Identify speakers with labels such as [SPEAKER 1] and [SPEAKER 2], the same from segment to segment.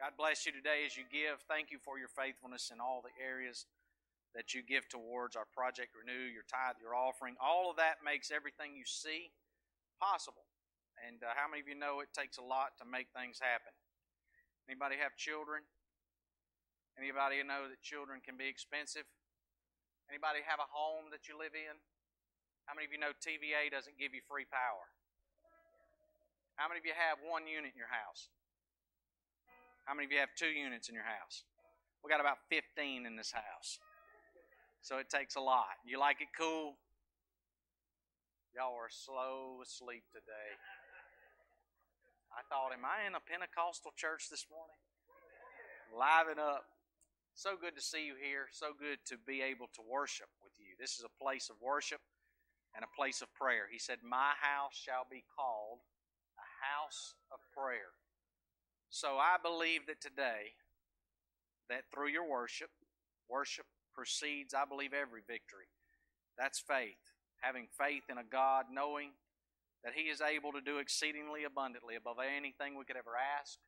[SPEAKER 1] God bless you today as you give. Thank you for your faithfulness in all the areas that you give towards our Project Renew, your tithe, your offering. All of that makes everything you see possible. And uh, how many of you know it takes a lot to make things happen? Anybody have children? Anybody know that children can be expensive? Anybody have a home that you live in? How many of you know TVA doesn't give you free power? How many of you have one unit in your house? How many of you have two units in your house? We got about 15 in this house. So it takes a lot. You like it cool? Y'all are slow asleep today. I thought, am I in a Pentecostal church this morning? Liven up. So good to see you here. So good to be able to worship with you. This is a place of worship and a place of prayer. He said, My house shall be called a house of prayer. So I believe that today, that through your worship, worship precedes, I believe, every victory. That's faith. Having faith in a God, knowing that He is able to do exceedingly abundantly above anything we could ever ask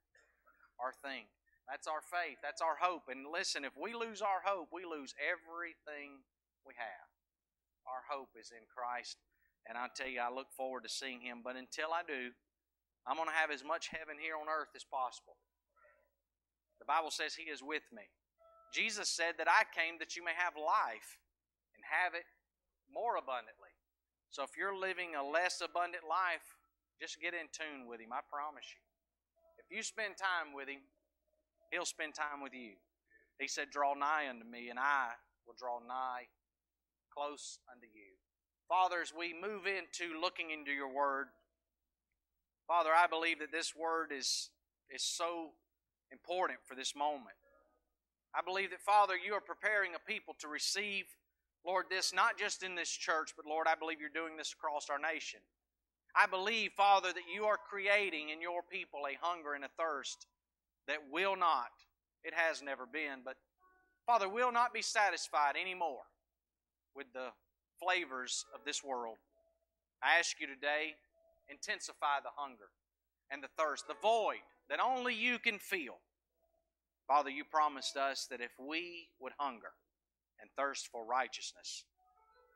[SPEAKER 1] or think. That's our faith. That's our hope. And listen, if we lose our hope, we lose everything we have. Our hope is in Christ. And I tell you, I look forward to seeing Him. But until I do, I'm going to have as much heaven here on earth as possible. The Bible says He is with me. Jesus said that I came that you may have life and have it more abundantly. So if you're living a less abundant life, just get in tune with Him, I promise you. If you spend time with Him, He'll spend time with you. He said, Draw nigh unto me, and I will draw nigh close unto you. Father, as we move into looking into your word, Father, I believe that this word is, is so important for this moment. I believe that, Father, you are preparing a people to receive, Lord, this not just in this church, but Lord, I believe you're doing this across our nation. I believe, Father, that you are creating in your people a hunger and a thirst that will not, it has never been, but Father, will not be satisfied anymore with the flavors of this world. I ask you today intensify the hunger and the thirst, the void that only you can feel. Father, you promised us that if we would hunger and thirst for righteousness,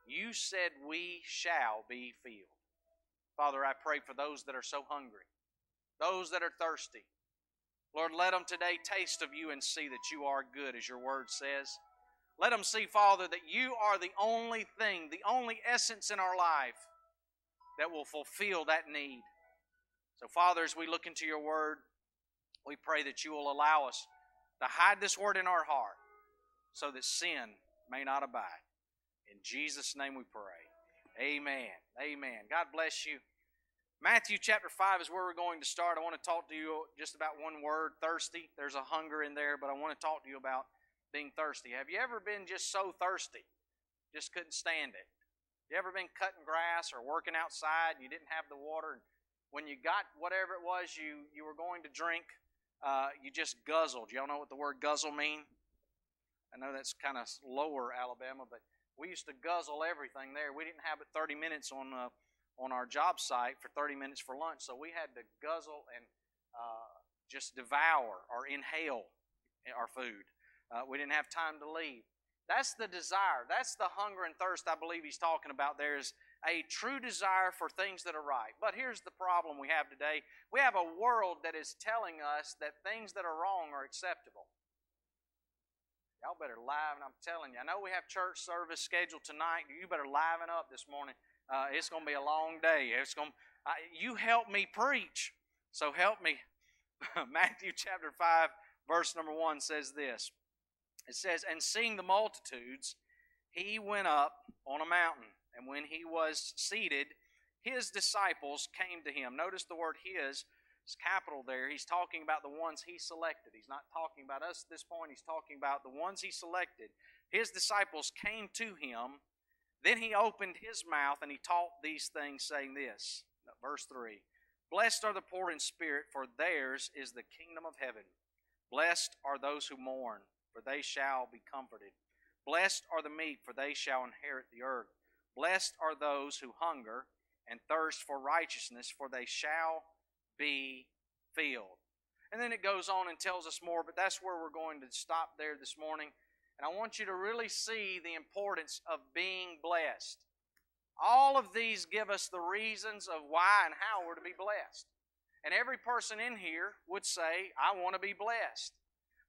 [SPEAKER 1] you said we shall be filled. Father, I pray for those that are so hungry, those that are thirsty. Lord, let them today taste of you and see that you are good, as your word says. Let them see, Father, that you are the only thing, the only essence in our life that will fulfill that need. So, Father, as we look into your word, we pray that you will allow us to hide this word in our heart so that sin may not abide. In Jesus' name we pray. Amen. Amen. God bless you. Matthew chapter 5 is where we're going to start. I want to talk to you just about one word thirsty. There's a hunger in there, but I want to talk to you about being thirsty. Have you ever been just so thirsty? Just couldn't stand it. You ever been cutting grass or working outside and you didn't have the water? When you got whatever it was you, you were going to drink, uh, you just guzzled. Y'all know what the word guzzle mean? I know that's kind of lower Alabama, but we used to guzzle everything there. We didn't have it 30 minutes on uh, on our job site for 30 minutes for lunch, so we had to guzzle and uh, just devour or inhale our food. Uh, we didn't have time to leave. That's the desire. That's the hunger and thirst I believe he's talking about there is a true desire for things that are right. But here's the problem we have today. We have a world that is telling us that things that are wrong are acceptable. Y'all better liven. I'm telling you. I know we have church service scheduled tonight. You better liven up this morning. Uh, it's going to be a long day. It's going. Uh, you help me preach. So help me. Matthew chapter five, verse number one says this. It says, And seeing the multitudes, he went up on a mountain. And when he was seated, his disciples came to him. Notice the word his is capital there. He's talking about the ones he selected. He's not talking about us at this point. He's talking about the ones he selected. His disciples came to him. Then he opened his mouth and he taught these things, saying this. Verse 3 Blessed are the poor in spirit, for theirs is the kingdom of heaven. Blessed are those who mourn for they shall be comforted. Blessed are the meek, for they shall inherit the earth. Blessed are those who hunger and thirst for righteousness, for they shall be filled. And then it goes on and tells us more, but that's where we're going to stop there this morning. And I want you to really see the importance of being blessed. All of these give us the reasons of why and how we're to be blessed. And every person in here would say, I want to be blessed.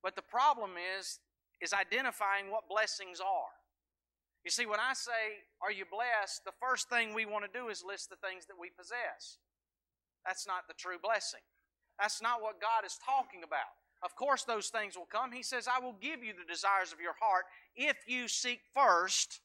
[SPEAKER 1] But the problem is, is identifying what blessings are. You see, when I say, Are you blessed? the first thing we want to do is list the things that we possess. That's not the true blessing. That's not what God is talking about. Of course, those things will come. He says, I will give you the desires of your heart if you seek first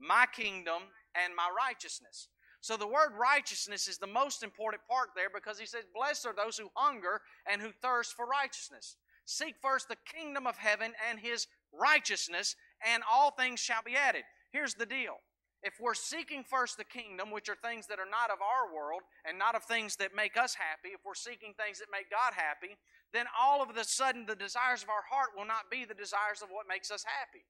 [SPEAKER 1] my kingdom and my righteousness. So the word righteousness is the most important part there because he says, Blessed are those who hunger and who thirst for righteousness. Seek first the kingdom of heaven and his righteousness, and all things shall be added. Here's the deal. If we're seeking first the kingdom, which are things that are not of our world and not of things that make us happy, if we're seeking things that make God happy, then all of a sudden the desires of our heart will not be the desires of what makes us happy.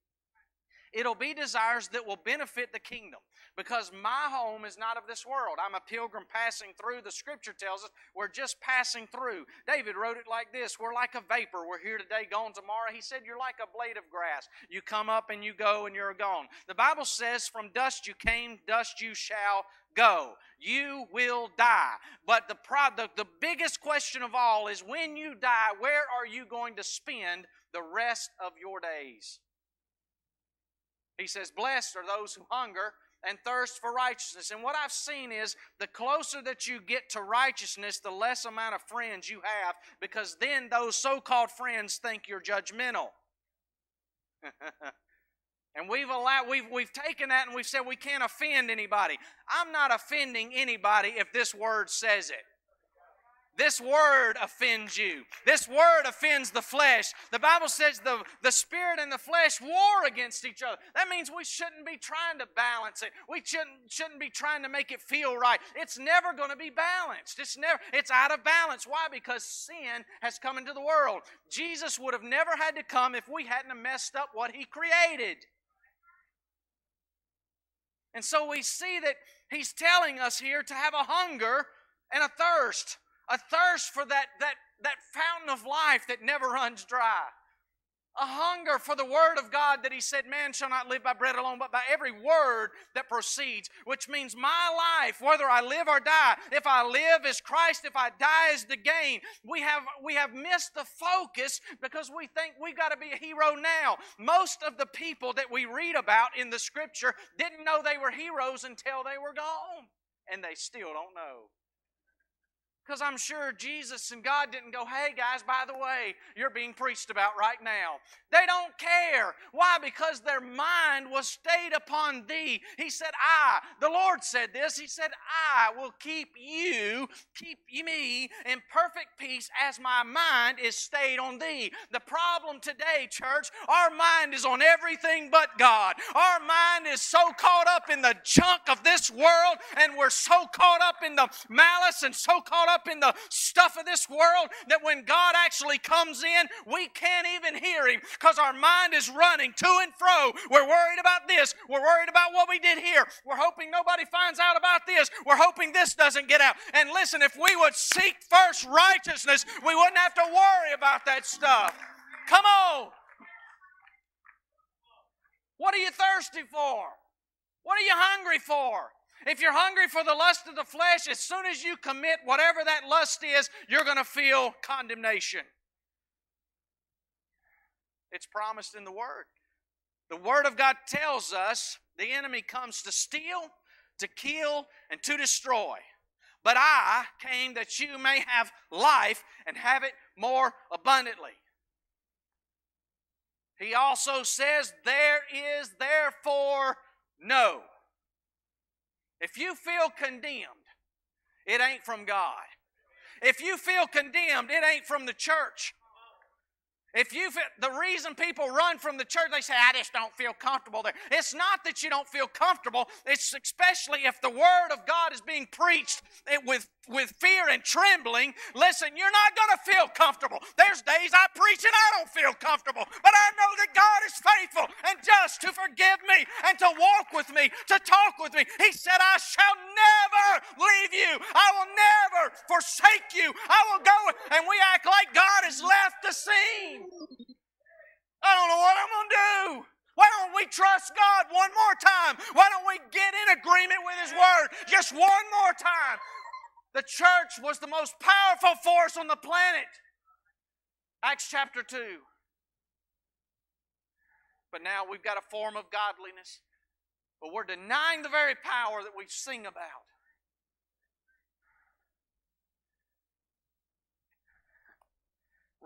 [SPEAKER 1] It'll be desires that will benefit the kingdom because my home is not of this world. I'm a pilgrim passing through. The scripture tells us we're just passing through. David wrote it like this We're like a vapor. We're here today, gone tomorrow. He said, You're like a blade of grass. You come up and you go and you're gone. The Bible says, From dust you came, dust you shall go. You will die. But the, pro- the, the biggest question of all is when you die, where are you going to spend the rest of your days? He says, Blessed are those who hunger and thirst for righteousness. And what I've seen is the closer that you get to righteousness, the less amount of friends you have, because then those so called friends think you're judgmental. and we've allowed we've we've taken that and we've said we can't offend anybody. I'm not offending anybody if this word says it. This word offends you. This word offends the flesh. The Bible says the, the spirit and the flesh war against each other. That means we shouldn't be trying to balance it. We shouldn't, shouldn't be trying to make it feel right. It's never going to be balanced. It's never it's out of balance. Why? Because sin has come into the world. Jesus would have never had to come if we hadn't messed up what he created. And so we see that he's telling us here to have a hunger and a thirst a thirst for that, that, that fountain of life that never runs dry. A hunger for the Word of God that He said, Man shall not live by bread alone, but by every word that proceeds, which means my life, whether I live or die, if I live is Christ, if I die is the gain. We have, we have missed the focus because we think we've got to be a hero now. Most of the people that we read about in the Scripture didn't know they were heroes until they were gone, and they still don't know. Because I'm sure Jesus and God didn't go, hey guys, by the way, you're being preached about right now. They don't care. Why? Because their mind was stayed upon thee. He said, I, the Lord said this, He said, I will keep you, keep me in perfect peace as my mind is stayed on thee. The problem today, church, our mind is on everything but God. Our mind is so caught up in the junk of this world, and we're so caught up in the malice and so caught up up in the stuff of this world that when God actually comes in, we can't even hear Him because our mind is running to and fro. We're worried about this. We're worried about what we did here. We're hoping nobody finds out about this. We're hoping this doesn't get out. And listen, if we would seek first righteousness, we wouldn't have to worry about that stuff. Come on. What are you thirsty for? What are you hungry for? If you're hungry for the lust of the flesh, as soon as you commit whatever that lust is, you're going to feel condemnation. It's promised in the Word. The Word of God tells us the enemy comes to steal, to kill, and to destroy. But I came that you may have life and have it more abundantly. He also says, There is therefore no if you feel condemned, it ain't from God. If you feel condemned, it ain't from the church. If you feel, the reason people run from the church, they say, I just don't feel comfortable there. It's not that you don't feel comfortable. It's especially if the word of God is being preached with, with fear and trembling. Listen, you're not going to feel comfortable. There's days I preach and I don't feel comfortable, but I know that God is faithful and just to forgive me and to walk with me, to talk with me. He said, I shall never leave you. I will never forsake you. I will go. And we act like God has left the scene. I don't know what I'm going to do. Why don't we trust God one more time? Why don't we get in agreement with His Word just one more time? The church was the most powerful force on the planet. Acts chapter 2. But now we've got a form of godliness, but we're denying the very power that we sing about.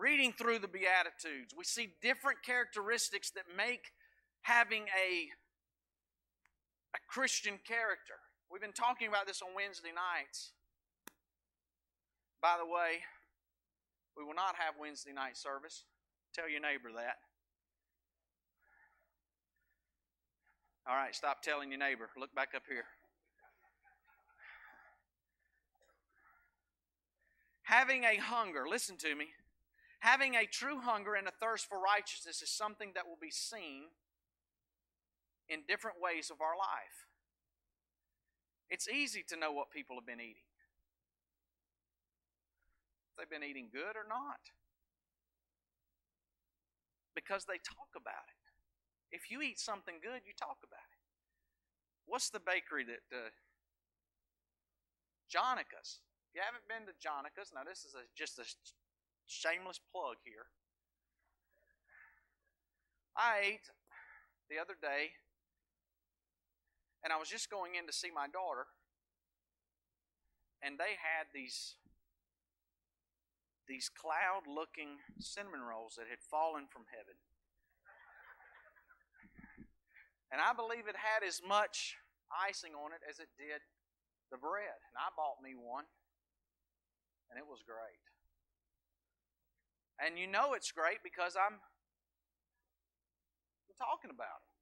[SPEAKER 1] reading through the Beatitudes, we see different characteristics that make having a, a Christian character. We've been talking about this on Wednesday nights. By the way, we will not have Wednesday night service. Tell your neighbor that. All right, stop telling your neighbor. Look back up here. Having a hunger, listen to me. Having a true hunger and a thirst for righteousness is something that will be seen in different ways of our life. It's easy to know what people have been eating. They've been eating good or not. Because they talk about it. If you eat something good, you talk about it. What's the bakery that uh, Jonica's? If you haven't been to Jonica's, now this is a, just a shameless plug here. I ate the other day, and I was just going in to see my daughter, and they had these these cloud-looking cinnamon rolls that had fallen from heaven. And I believe it had as much icing on it as it did the bread. And I bought me one, and it was great. And you know it's great because I'm, I'm talking about it.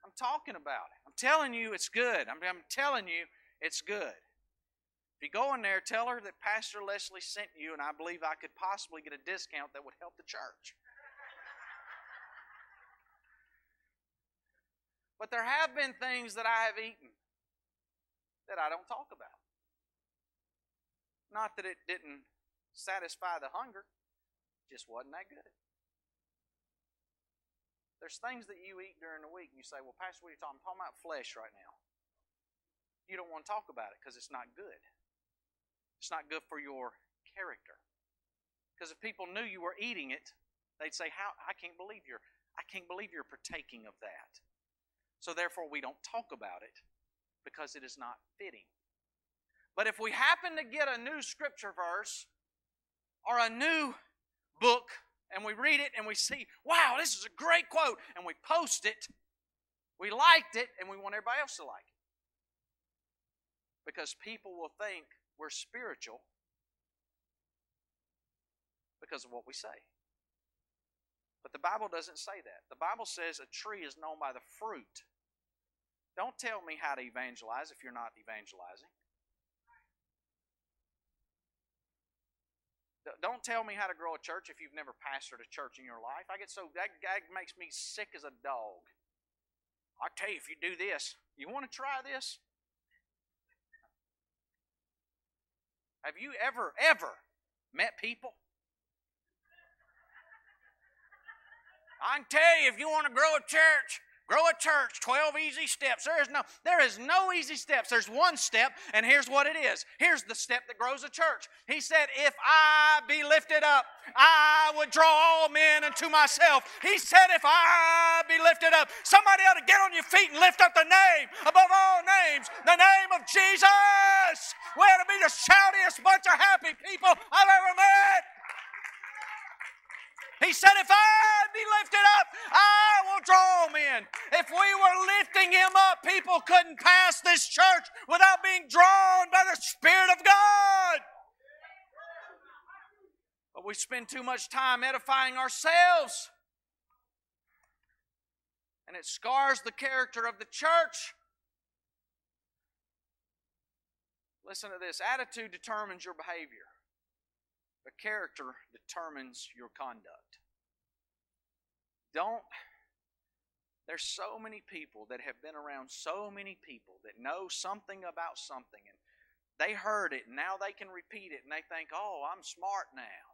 [SPEAKER 1] I'm talking about it. I'm telling you it's good. I'm, I'm telling you it's good. If you go in there, tell her that Pastor Leslie sent you, and I believe I could possibly get a discount that would help the church. But there have been things that I have eaten that I don't talk about. Not that it didn't satisfy the hunger, just wasn't that good. There's things that you eat during the week, and you say, Well, Pastor, what are you talking? I'm talking about flesh right now. You don't want to talk about it because it's not good. It's not good for your character. Because if people knew you were eating it, they'd say, How I can't believe you're I can't believe you're partaking of that. So therefore we don't talk about it because it is not fitting. But if we happen to get a new scripture verse or a new book and we read it and we see, wow, this is a great quote, and we post it, we liked it, and we want everybody else to like it. Because people will think we're spiritual because of what we say. But the Bible doesn't say that. The Bible says a tree is known by the fruit. Don't tell me how to evangelize if you're not evangelizing. Don't tell me how to grow a church if you've never pastored a church in your life. I get so that, that makes me sick as a dog. I tell you, if you do this, you want to try this? Have you ever, ever met people? I can tell you, if you want to grow a church, Grow a church, 12 easy steps. There is no there is no easy steps. There's one step and here's what it is. Here's the step that grows a church. He said, "If I be lifted up, I would draw all men unto myself." He said, "If I be lifted up." Somebody ought to get on your feet and lift up the name above all names, the name of Jesus. We ought to be the shoutiest bunch of happy people I've ever met. He said, If I be lifted up, I will draw men. If we were lifting him up, people couldn't pass this church without being drawn by the Spirit of God. But we spend too much time edifying ourselves. And it scars the character of the church. Listen to this attitude determines your behavior, but character determines your conduct. Don't. There's so many people that have been around so many people that know something about something and they heard it and now they can repeat it and they think, oh, I'm smart now.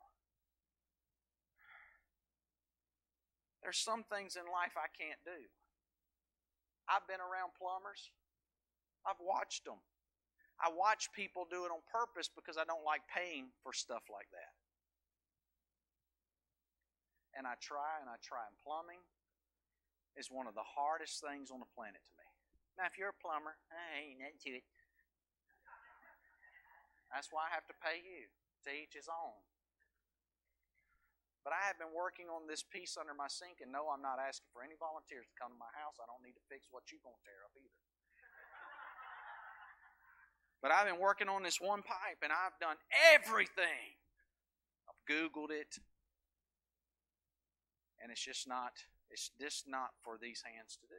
[SPEAKER 1] There's some things in life I can't do. I've been around plumbers, I've watched them. I watch people do it on purpose because I don't like paying for stuff like that. And I try and I try. And plumbing is one of the hardest things on the planet to me. Now, if you're a plumber, I ain't into it. That's why I have to pay you. To each his own. But I have been working on this piece under my sink, and no, I'm not asking for any volunteers to come to my house. I don't need to fix what you're going to tear up either. But I've been working on this one pipe and I've done everything. I've Googled it. And it's just not, it's just not for these hands to do.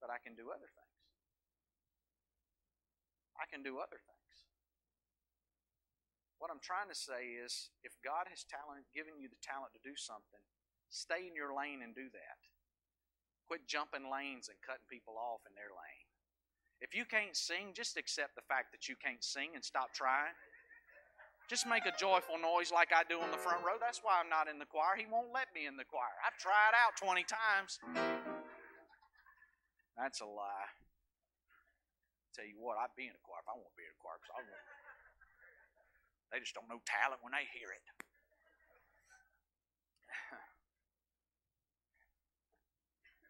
[SPEAKER 1] But I can do other things. I can do other things. What I'm trying to say is if God has talent given you the talent to do something, stay in your lane and do that. Quit jumping lanes and cutting people off in their lane. If you can't sing, just accept the fact that you can't sing and stop trying. Just make a joyful noise like I do on the front row. That's why I'm not in the choir. He won't let me in the choir. I've tried out 20 times. That's a lie. Tell you what, I'd be in a choir if I want to be in a choir because I want. They just don't know talent when they hear it.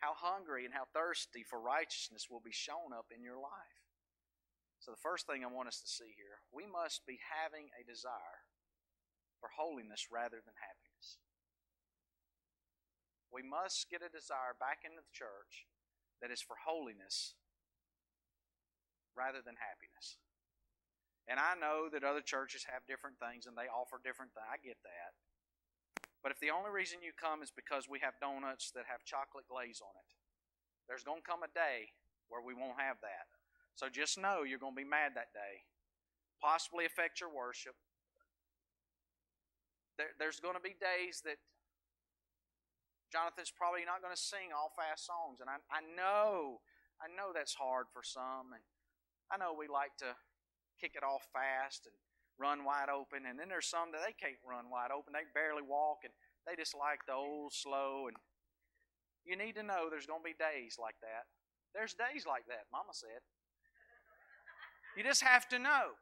[SPEAKER 1] How hungry and how thirsty for righteousness will be shown up in your life. So, the first thing I want us to see here we must be having a desire for holiness rather than happiness. We must get a desire back into the church that is for holiness rather than happiness. And I know that other churches have different things and they offer different things. I get that. But if the only reason you come is because we have donuts that have chocolate glaze on it, there's going to come a day where we won't have that. So just know you're going to be mad that day. Possibly affect your worship. There, there's going to be days that Jonathan's probably not going to sing all fast songs. And I, I know, I know that's hard for some. And I know we like to kick it off fast and run wide open. And then there's some that they can't run wide open. They barely walk and they just like the old slow. And you need to know there's going to be days like that. There's days like that, Mama said. You just have to know.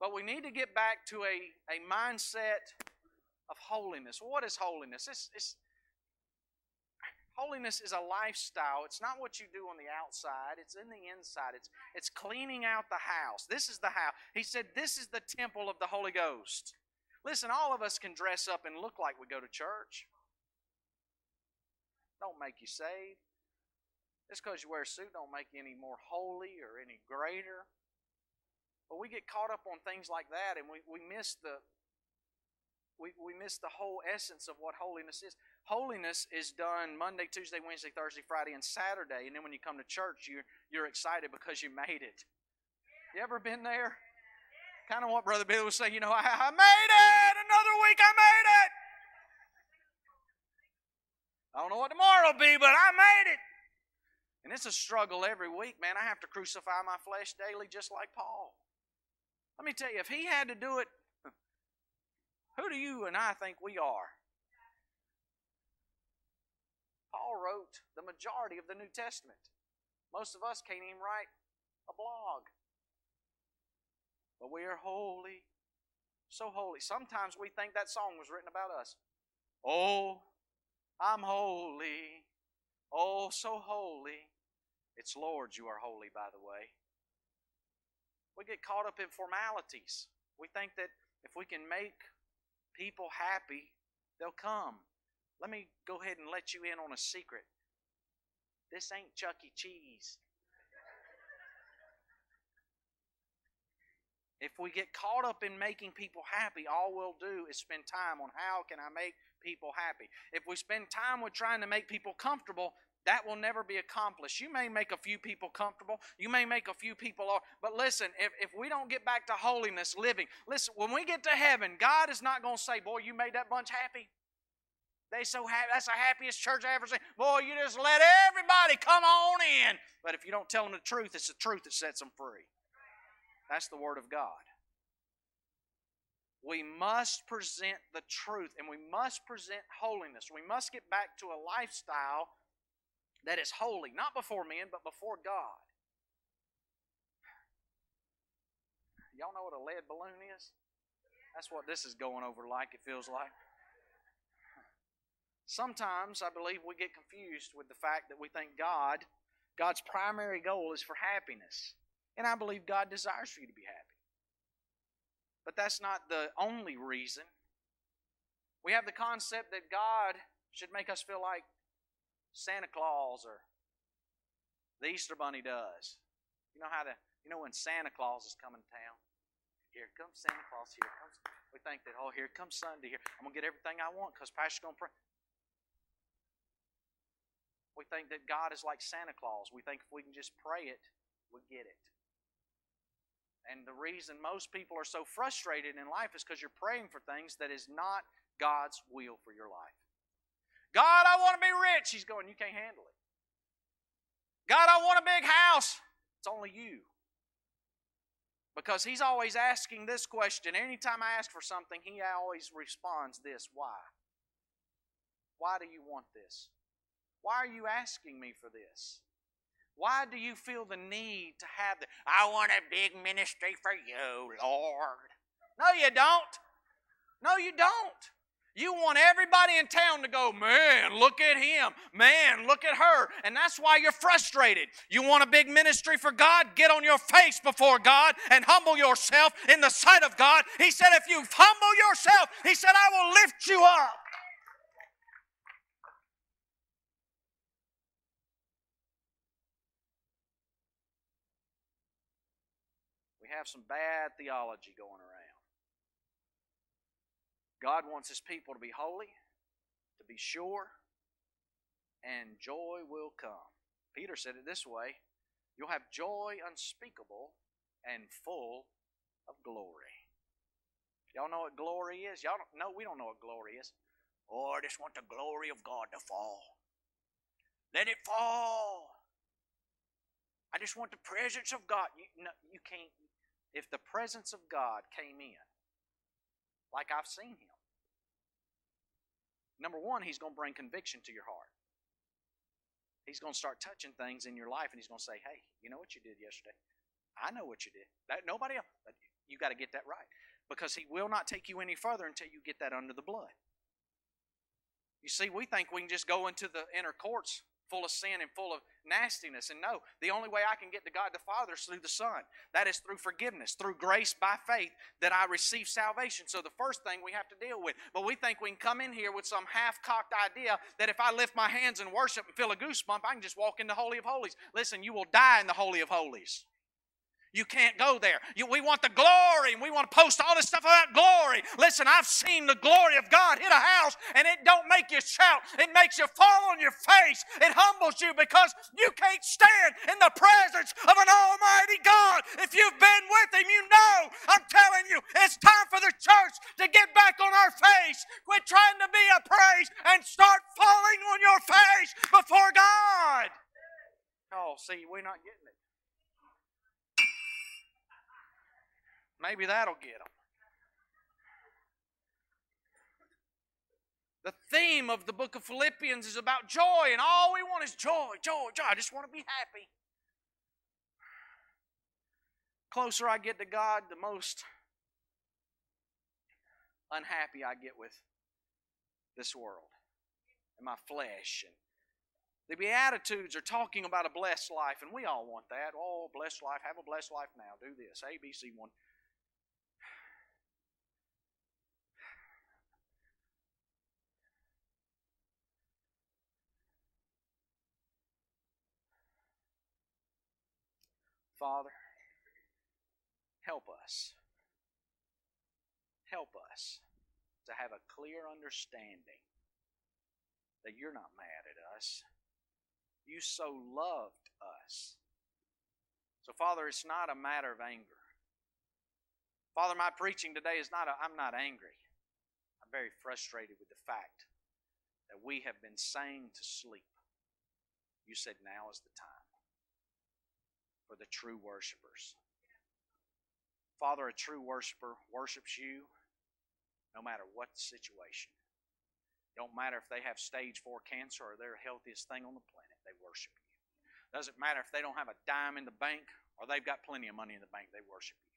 [SPEAKER 1] But we need to get back to a, a mindset of holiness. What is holiness? It's, it's, Holiness is a lifestyle. It's not what you do on the outside, it's in the inside. It's, it's cleaning out the house. This is the house. He said, This is the temple of the Holy Ghost. Listen, all of us can dress up and look like we go to church. Don't make you saved. Just because you wear a suit don't make you any more holy or any greater. But we get caught up on things like that and we, we miss the we, we miss the whole essence of what holiness is. Holiness is done Monday, Tuesday, Wednesday, Thursday, Friday, and Saturday. And then when you come to church, you're, you're excited because you made it. You ever been there? Kind of what Brother Bill was saying, you know, I, I made it! Another week, I made it! I don't know what tomorrow will be, but I made it. And it's a struggle every week, man. I have to crucify my flesh daily just like Paul. Let me tell you, if he had to do it who do you and I think we are? Paul wrote the majority of the New Testament. Most of us can't even write a blog. But we are holy, so holy. Sometimes we think that song was written about us. Oh, I'm holy. Oh, so holy. It's Lord, you are holy, by the way. We get caught up in formalities. We think that if we can make people happy, they'll come. Let me go ahead and let you in on a secret. This ain't Chuck E. Cheese. If we get caught up in making people happy, all we'll do is spend time on how can I make people happy. If we spend time with trying to make people comfortable, that will never be accomplished. You may make a few people comfortable, you may make a few people, but listen, if, if we don't get back to holiness living, listen, when we get to heaven, God is not going to say, Boy, you made that bunch happy. They so happy. That's the happiest church I ever seen. Boy, you just let everybody come on in. But if you don't tell them the truth, it's the truth that sets them free. That's the Word of God. We must present the truth and we must present holiness. We must get back to a lifestyle that is holy, not before men, but before God. Y'all know what a lead balloon is? That's what this is going over like, it feels like. Sometimes I believe we get confused with the fact that we think God, God's primary goal is for happiness. And I believe God desires for you to be happy. But that's not the only reason. We have the concept that God should make us feel like Santa Claus or the Easter Bunny does. You know how the you know when Santa Claus is coming to town? Here comes Santa Claus, here comes we think that, oh, here comes Sunday here. I'm gonna get everything I want because Pastor's gonna pray. We think that God is like Santa Claus. We think if we can just pray it, we get it. And the reason most people are so frustrated in life is because you're praying for things that is not God's will for your life. God, I want to be rich. He's going, You can't handle it. God, I want a big house. It's only you. Because He's always asking this question. Anytime I ask for something, He always responds this Why? Why do you want this? Why are you asking me for this? Why do you feel the need to have the, I want a big ministry for you, Lord? No, you don't. No, you don't. You want everybody in town to go, man, look at him. Man, look at her. And that's why you're frustrated. You want a big ministry for God? Get on your face before God and humble yourself in the sight of God. He said, if you humble yourself, He said, I will lift you up. Have some bad theology going around. God wants His people to be holy, to be sure, and joy will come. Peter said it this way You'll have joy unspeakable and full of glory. Y'all know what glory is? Y'all don't, no, we don't know what glory is. Oh, I just want the glory of God to fall. Let it fall. I just want the presence of God. You, no, you can't if the presence of God came in, like I've seen Him, number one, He's going to bring conviction to your heart. He's going to start touching things in your life and He's going to say, hey, you know what you did yesterday? I know what you did. That, nobody else. You got to get that right. Because He will not take you any further until you get that under the blood. You see, we think we can just go into the inner courts full of sin and full of nastiness. And no, the only way I can get to God the Father is through the Son. That is through forgiveness, through grace by faith that I receive salvation. So the first thing we have to deal with. But we think we can come in here with some half cocked idea that if I lift my hands and worship and feel a goosebump, I can just walk in the Holy of Holies. Listen, you will die in the Holy of Holies. You can't go there. You, we want the glory and we want to post all this stuff about glory. Listen, I've seen the glory of God hit a house and it don't make you shout. It makes you fall on your face. It humbles you because you can't stand in the presence of an almighty God. If you've been with him, you know. I'm telling you, it's time for the church to get back on our face. Quit trying to be a praise and start falling on your face before God. Oh, see, we're not getting it. Maybe that'll get them. The theme of the book of Philippians is about joy, and all we want is joy, joy, joy. I just want to be happy. Closer I get to God, the most unhappy I get with this world and my flesh. And the Beatitudes are talking about a blessed life, and we all want that. Oh, blessed life, have a blessed life now. Do this. A, B, Father, help us. help us to have a clear understanding that you're not mad at us. You so loved us. So, Father, it's not a matter of anger. Father, my preaching today is not, I'm not angry. I'm very frustrated with the fact that we have been saying to sleep. You said now is the time for the true worshipers. Father, a true worshiper worships you no matter what the situation. Don't matter if they have stage four cancer or they're the healthiest thing on the planet, they worship you. Doesn't matter if they don't have a dime in the bank or they've got plenty of money in the bank, they worship you.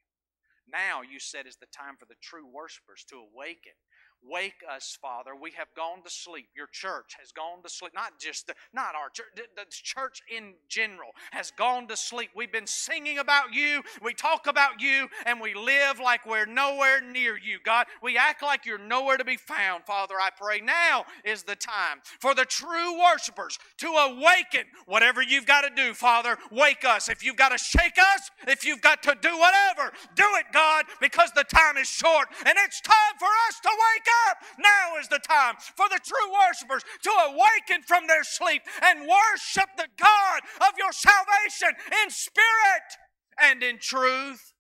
[SPEAKER 1] Now, you said, is the time for the true worshipers to awaken Wake us, Father. We have gone to sleep. Your church has gone to sleep. Not just the, not our church, the church in general has gone to sleep. We've been singing about you. We talk about you, and we live like we're nowhere near you, God. We act like you're nowhere to be found, Father. I pray now is the time for the true worshipers to awaken. Whatever you've got to do, Father, wake us. If you've got to shake us, if you've got to do whatever, do it, God, because the time is short, and it's time for us to wake up. Now is the time for the true worshipers to awaken from their sleep and worship the God of your salvation in spirit and in truth.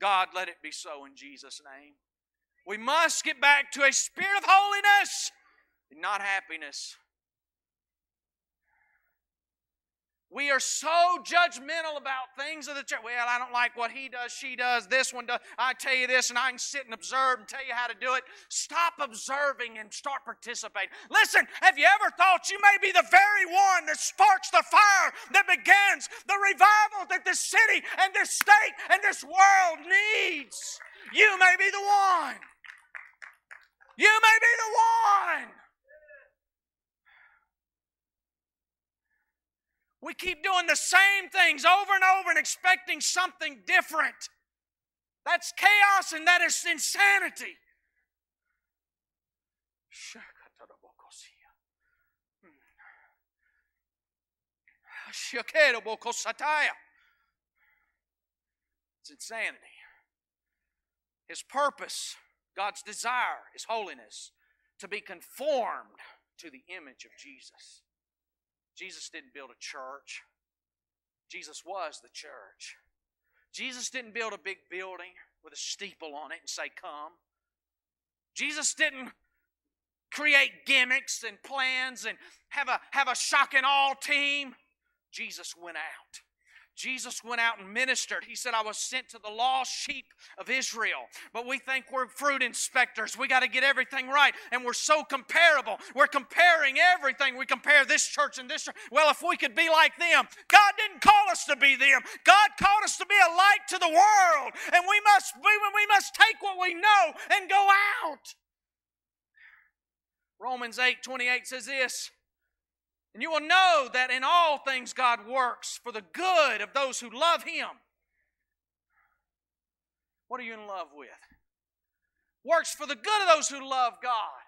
[SPEAKER 1] God, let it be so in Jesus' name. We must get back to a spirit of holiness, not happiness. We are so judgmental about things of the church. Well, I don't like what he does, she does, this one does. I tell you this, and I can sit and observe and tell you how to do it. Stop observing and start participating. Listen, have you ever thought you may be the very one that sparks the fire that begins the revival that this city and this state and this world needs? You may be the one. You may be the one. We keep doing the same things over and over and expecting something different. That's chaos and that is insanity. It's insanity. His purpose, God's desire, is holiness, to be conformed to the image of Jesus. Jesus didn't build a church. Jesus was the church. Jesus didn't build a big building with a steeple on it and say, Come. Jesus didn't create gimmicks and plans and have a, have a shock and all team. Jesus went out. Jesus went out and ministered. He said, I was sent to the lost sheep of Israel. But we think we're fruit inspectors. We got to get everything right. And we're so comparable. We're comparing everything. We compare this church and this church. Well, if we could be like them, God didn't call us to be them. God called us to be a light to the world. And we must, we, we must take what we know and go out. Romans 8 28 says this and you will know that in all things God works for the good of those who love Him. What are you in love with? Works for the good of those who love God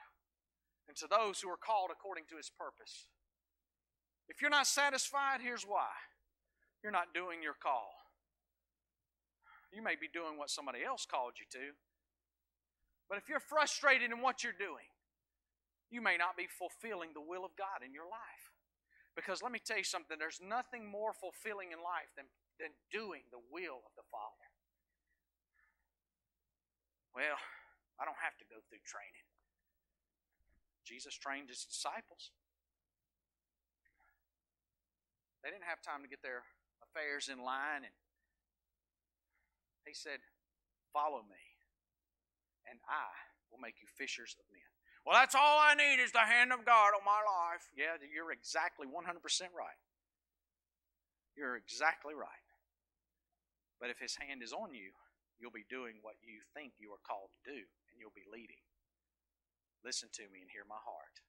[SPEAKER 1] and to those who are called according to His purpose. If you're not satisfied, here's why you're not doing your call. You may be doing what somebody else called you to, but if you're frustrated in what you're doing, you may not be fulfilling the will of God in your life. Because let me tell you something, there's nothing more fulfilling in life than, than doing the will of the Father. Well, I don't have to go through training. Jesus trained his disciples. They didn't have time to get their affairs in line, and he said, Follow me, and I will make you fishers of men. Well, that's all I need is the hand of God on my life. Yeah, you're exactly 100% right. You're exactly right. But if His hand is on you, you'll be doing what you think you are called to do, and you'll be leading. Listen to me and hear my heart.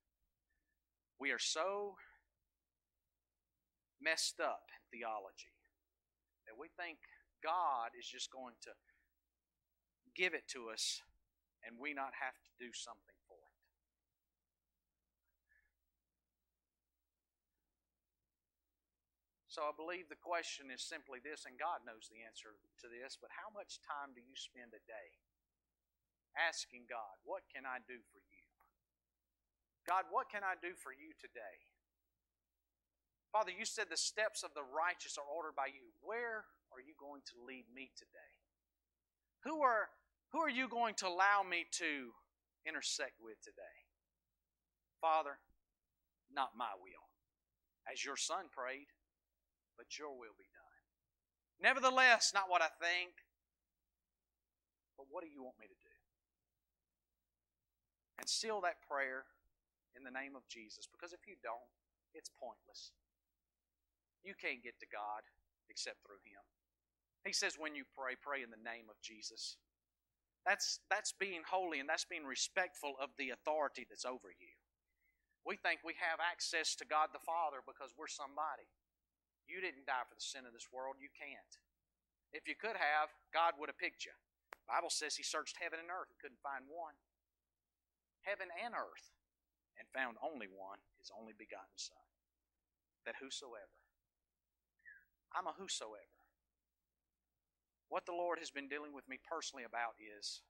[SPEAKER 1] We are so messed up in theology that we think God is just going to give it to us and we not have to do something So I believe the question is simply this, and God knows the answer to this, but how much time do you spend a day asking God, What can I do for you? God, what can I do for you today? Father, you said the steps of the righteous are ordered by you. Where are you going to lead me today? Who are, who are you going to allow me to intersect with today? Father, not my will, as your son prayed, but your will be done. Nevertheless, not what I think, but what do you want me to do? And seal that prayer in the name of Jesus, because if you don't, it's pointless. You can't get to God except through Him. He says, when you pray, pray in the name of Jesus. That's, that's being holy and that's being respectful of the authority that's over you. We think we have access to God the Father because we're somebody. You didn't die for the sin of this world. You can't. If you could have, God would have picked you. The Bible says He searched heaven and earth and couldn't find one. Heaven and earth, and found only one, His only begotten Son. That whosoever. I'm a whosoever. What the Lord has been dealing with me personally about is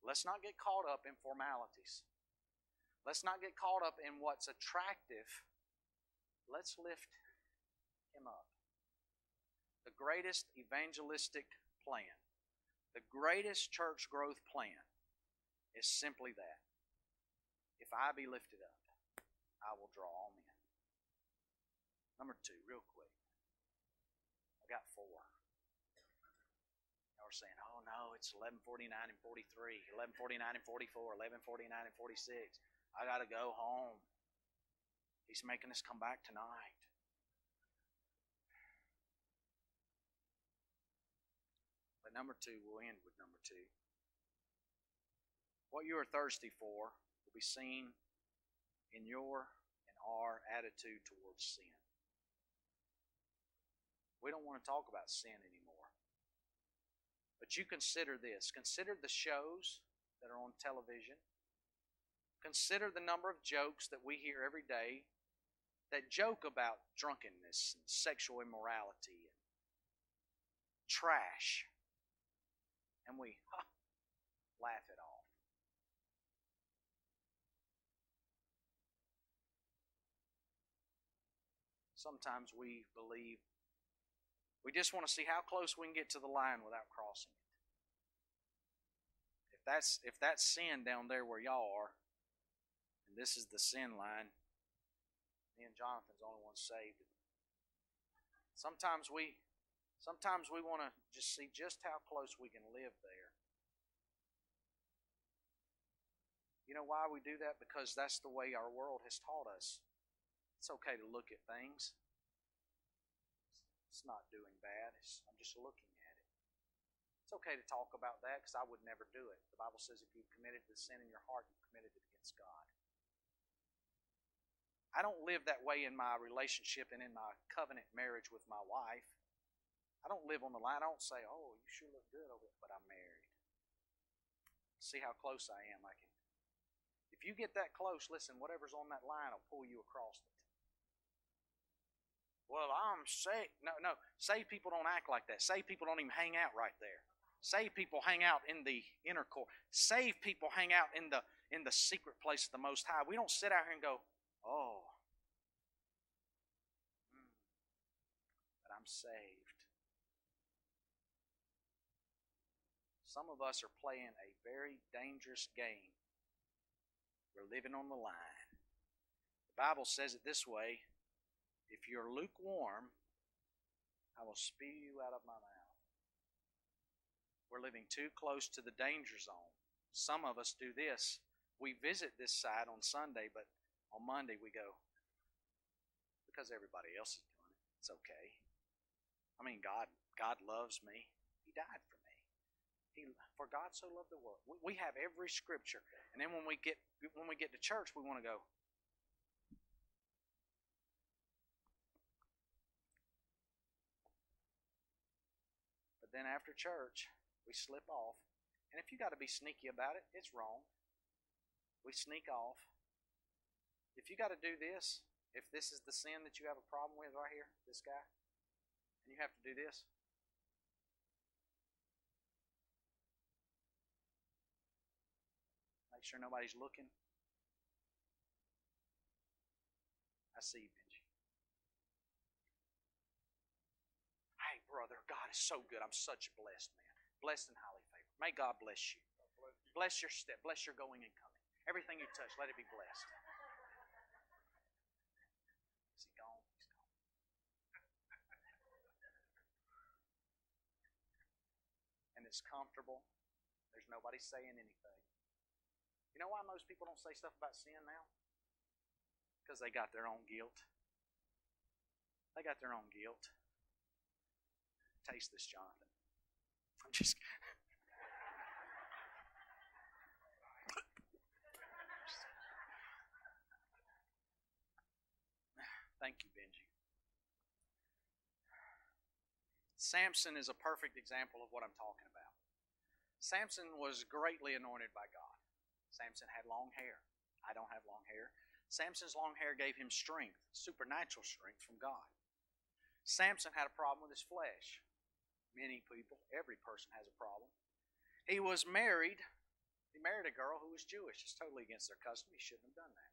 [SPEAKER 1] let's not get caught up in formalities. Let's not get caught up in what's attractive. Let's lift him up. The greatest evangelistic plan, the greatest church growth plan is simply that. If I be lifted up, I will draw all men. Number two, real quick. I got four. Now we're saying, oh no, it's 1149 and 43, 1149 and 44, 1149 and 46. I got to go home. He's making us come back tonight. Number two, we'll end with number two. What you are thirsty for will be seen in your and our attitude towards sin. We don't want to talk about sin anymore. But you consider this. Consider the shows that are on television Consider the number of jokes that we hear every day that joke about drunkenness and sexual immorality and trash. And we ha, laugh it off. Sometimes we believe we just want to see how close we can get to the line without crossing it. If that's if that's sin down there where y'all are, and this is the sin line. Me and Jonathan's the only one saved. Sometimes we sometimes we want to just see just how close we can live there. You know why we do that? Because that's the way our world has taught us. It's okay to look at things. It's not doing bad. It's, I'm just looking at it. It's okay to talk about that because I would never do it. The Bible says if you've committed the sin in your heart, you've committed it against God. I don't live that way in my relationship and in my covenant marriage with my wife. I don't live on the line. I don't say, "Oh, you sure look good over," but I'm married. See how close I am. I can. If you get that close, listen. Whatever's on that line will pull you across it. Well, I'm saved. No, no. Saved people don't act like that. Saved people don't even hang out right there. Saved people hang out in the inner court. Saved people hang out in the in the secret place of the Most High. We don't sit out here and go, Oh. Mm. But I'm saved. Some of us are playing a very dangerous game. We're living on the line. The Bible says it this way if you're lukewarm, I will spew you out of my mouth. We're living too close to the danger zone. Some of us do this. We visit this side on Sunday, but on Monday we go, because everybody else is doing it, it's okay. I mean, God, God loves me. He died for me. He, for God so loved the world. We, we have every scripture, and then when we get when we get to church, we want to go. But then after church, we slip off, and if you got to be sneaky about it, it's wrong. We sneak off, if you got to do this, if this is the sin that you have a problem with right here, this guy, and you have to do this, Make sure nobody's looking. I see you, Benji. Hey, brother, God is so good. I'm such a blessed man. Blessed and highly favored. May God bless you. Bless your step. Bless your going and coming. Everything you touch, let it be blessed. Is he gone? He's gone. and it's comfortable. There's nobody saying anything. You know why most people don't say stuff about sin now? Because they got their own guilt. They got their own guilt. Taste this, Jonathan. I'm just. Thank you, Benji. Samson is a perfect example of what I'm talking about. Samson was greatly anointed by God. Samson had long hair. I don't have long hair. Samson's long hair gave him strength, supernatural strength from God. Samson had a problem with his flesh. Many people, every person has a problem. He was married. He married a girl who was Jewish. It's totally against their custom. He shouldn't have done that.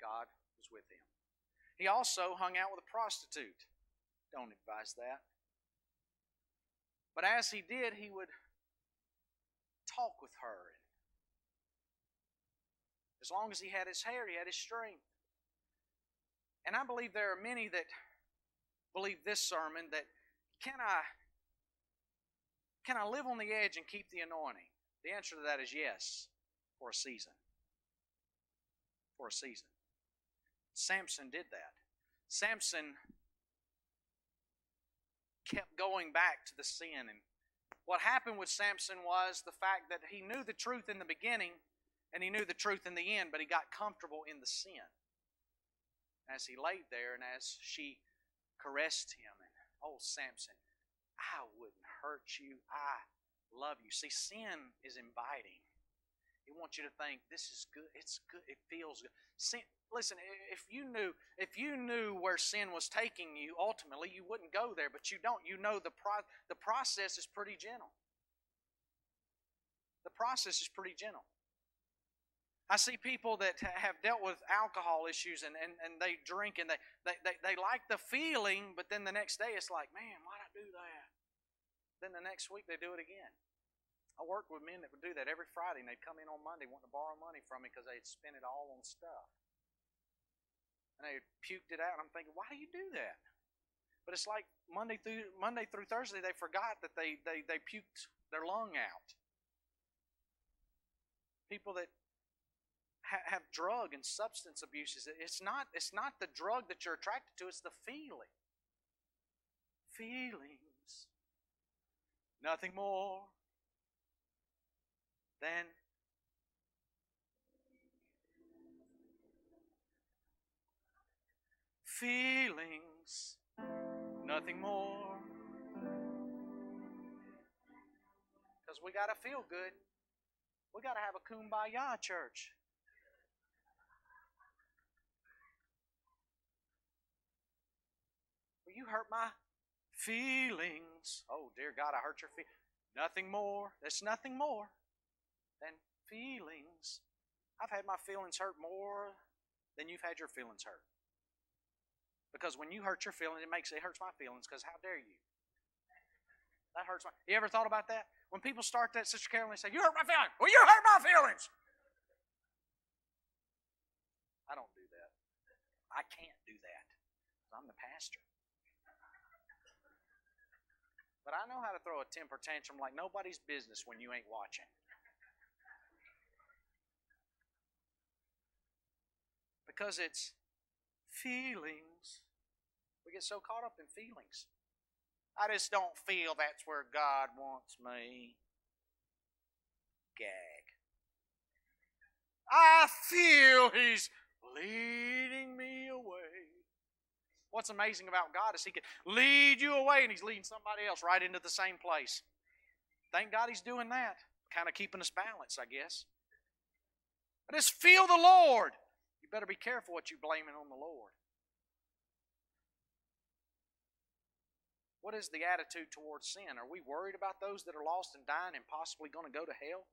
[SPEAKER 1] God was with him. He also hung out with a prostitute. Don't advise that. But as he did, he would talk with her. As long as he had his hair, he had his strength. And I believe there are many that believe this sermon that can I can I live on the edge and keep the anointing? The answer to that is yes, for a season. For a season. Samson did that. Samson kept going back to the sin. And what happened with Samson was the fact that he knew the truth in the beginning and he knew the truth in the end, but he got comfortable in the sin. As he laid there and as she caressed him, and oh, Samson, I wouldn't hurt you. I love you. See, sin is inviting. He wants you to think this is good. It's good. It feels good. Sin, listen, if you knew if you knew where sin was taking you, ultimately you wouldn't go there. But you don't. You know the pro, the process is pretty gentle. The process is pretty gentle. I see people that have dealt with alcohol issues and, and, and they drink and they, they, they, they like the feeling, but then the next day it's like, man, why'd I do that? Then the next week they do it again. I worked with men that would do that every Friday, and they'd come in on Monday wanting to borrow money from me because they had spent it all on stuff. And they puked it out, and I'm thinking, why do you do that? But it's like Monday through Monday through Thursday, they forgot that they they, they puked their lung out. People that ha- have drug and substance abuses, it's not it's not the drug that you're attracted to; it's the feeling. Feelings, nothing more than feelings, nothing more. Because we got to feel good. We got to have a kumbaya church. You hurt my feelings? Oh, dear God, I hurt your feelings. Nothing more. There's nothing more than feelings. I've had my feelings hurt more than you've had your feelings hurt. Because when you hurt your feelings, it makes it hurts my feelings. Because how dare you? That hurts my. You ever thought about that? When people start that, Sister Carolyn, say, "You hurt my feelings." Well, you hurt my feelings. I don't do that. I can't do that. I'm the pastor. But I know how to throw a temper tantrum like nobody's business when you ain't watching. because it's feelings. We get so caught up in feelings. I just don't feel that's where God wants me. Gag. I feel He's leading me. What's amazing about God is He can lead you away and He's leading somebody else right into the same place. Thank God He's doing that. Kind of keeping us balanced, I guess. I just feel the Lord. You better be careful what you're blaming on the Lord. What is the attitude towards sin? Are we worried about those that are lost and dying and possibly going to go to hell?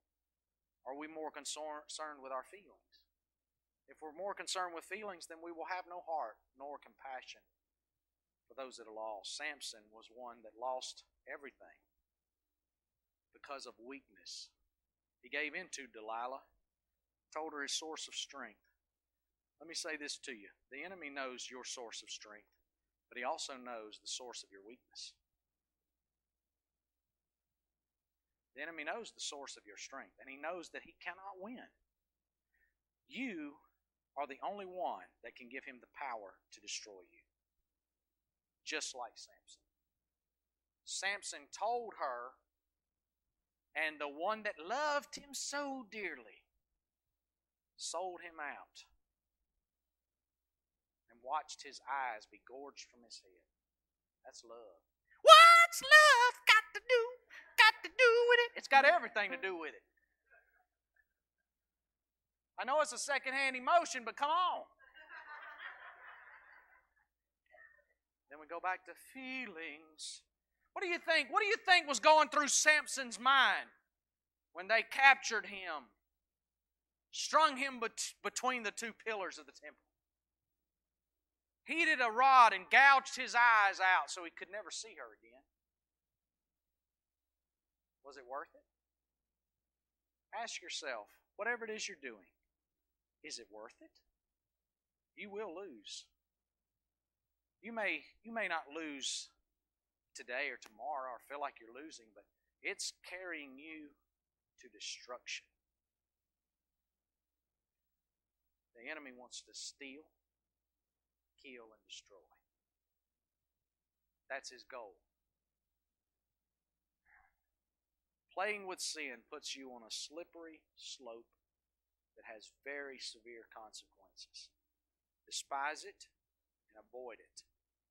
[SPEAKER 1] Are we more concerned with our feelings? If we're more concerned with feelings, then we will have no heart nor compassion for those that are lost. Samson was one that lost everything because of weakness. He gave in to Delilah, told her his source of strength. Let me say this to you the enemy knows your source of strength, but he also knows the source of your weakness. The enemy knows the source of your strength, and he knows that he cannot win. You are the only one that can give him the power to destroy you, just like Samson. Samson told her, and the one that loved him so dearly sold him out and watched his eyes be gorged from his head. That's love. What's love got to do? Got to do with it? It's got everything to do with it. I know it's a secondhand emotion, but come on. then we go back to feelings. What do you think? What do you think was going through Samson's mind when they captured him, strung him bet- between the two pillars of the temple? Heated a rod and gouged his eyes out so he could never see her again. Was it worth it? Ask yourself, whatever it is you're doing, is it worth it? You will lose. You may you may not lose today or tomorrow or feel like you're losing, but it's carrying you to destruction. The enemy wants to steal, kill, and destroy. That's his goal. Playing with sin puts you on a slippery slope that has very severe consequences. Despise it and avoid it.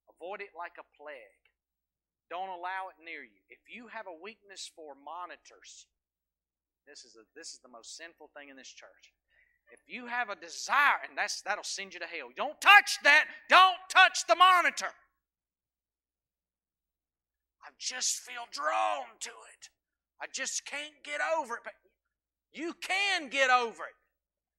[SPEAKER 1] Avoid it like a plague. Don't allow it near you. If you have a weakness for monitors, this is, a, this is the most sinful thing in this church. If you have a desire, and that's that'll send you to hell. Don't touch that. Don't touch the monitor. I just feel drawn to it. I just can't get over it. But you can get over it.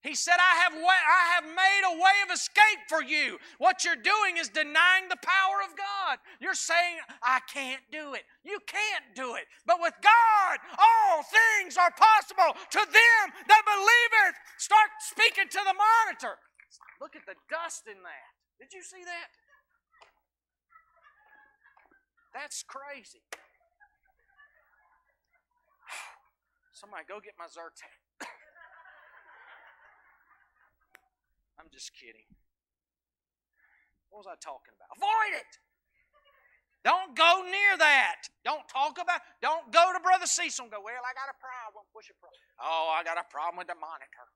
[SPEAKER 1] He said, I have, way, I have made a way of escape for you. What you're doing is denying the power of God. You're saying, I can't do it. You can't do it. But with God, all things are possible to them that believeth. Start speaking to the monitor. Look at the dust in that. Did you see that? That's crazy. Somebody go get my Zyrtec. I'm just kidding. What was I talking about? Avoid it. Don't go near that. Don't talk about. Don't go to Brother Cecil and go. Well, I got a problem. What's your problem? Oh, I got a problem with the monitor.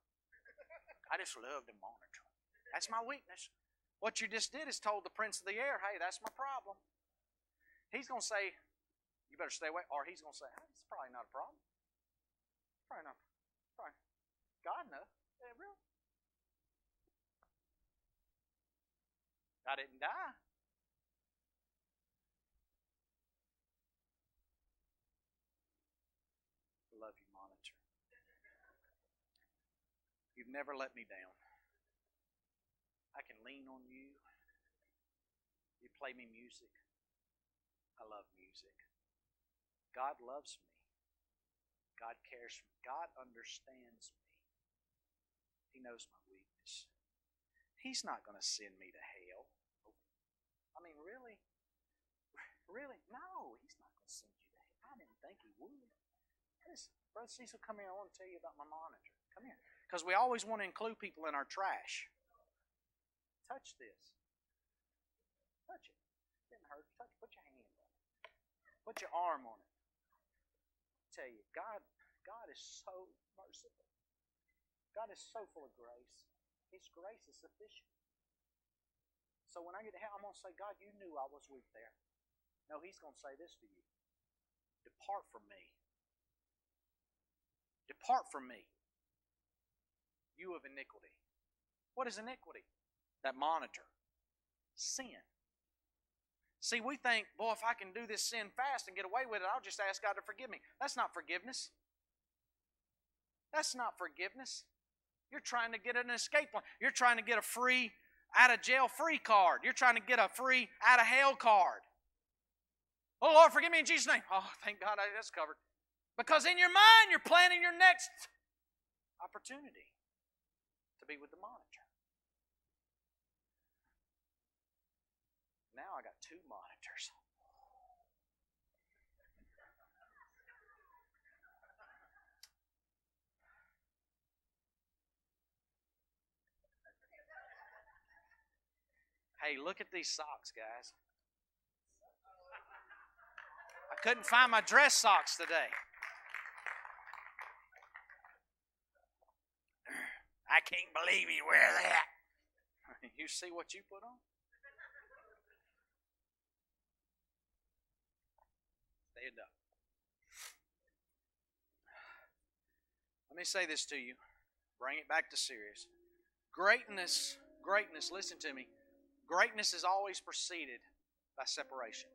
[SPEAKER 1] I just love the monitor. That's my weakness. What you just did is told the prince of the air, "Hey, that's my problem." He's gonna say, "You better stay away," or he's gonna say, hey, "It's probably not a problem." Probably not. Probably. God knows. Yeah, really. I didn't die. Love you, monitor. You've never let me down. I can lean on you. You play me music. I love music. God loves me. God cares for me. God understands me. He knows my weakness. He's not going to send me to hell. I mean, really? Really? No, he's not going to send you hell. I didn't think he would. Listen, Brother Cecil, come here. I want to tell you about my monitor. Come here. Because we always want to include people in our trash. Touch this. Touch it. Didn't hurt. Touch. Put your hand on it. Put your arm on it. I tell you, God, God is so merciful. God is so full of grace. His grace is sufficient. So when I get to hell, I'm going to say, God, you knew I was weak there. No, He's going to say this to you Depart from me. Depart from me, you of iniquity. What is iniquity? That monitor. Sin. See, we think, boy, if I can do this sin fast and get away with it, I'll just ask God to forgive me. That's not forgiveness. That's not forgiveness. You're trying to get an escape plan. You're trying to get a free out of jail free card. You're trying to get a free out of hell card. Oh Lord, forgive me in Jesus' name. Oh, thank God that's covered. Because in your mind, you're planning your next opportunity to be with the monitor. Now I got two monitors. Hey, look at these socks, guys. I couldn't find my dress socks today. I can't believe you wear that. You see what you put on? Stand up. Let me say this to you. Bring it back to serious. Greatness, greatness, listen to me. Greatness is always preceded by separation.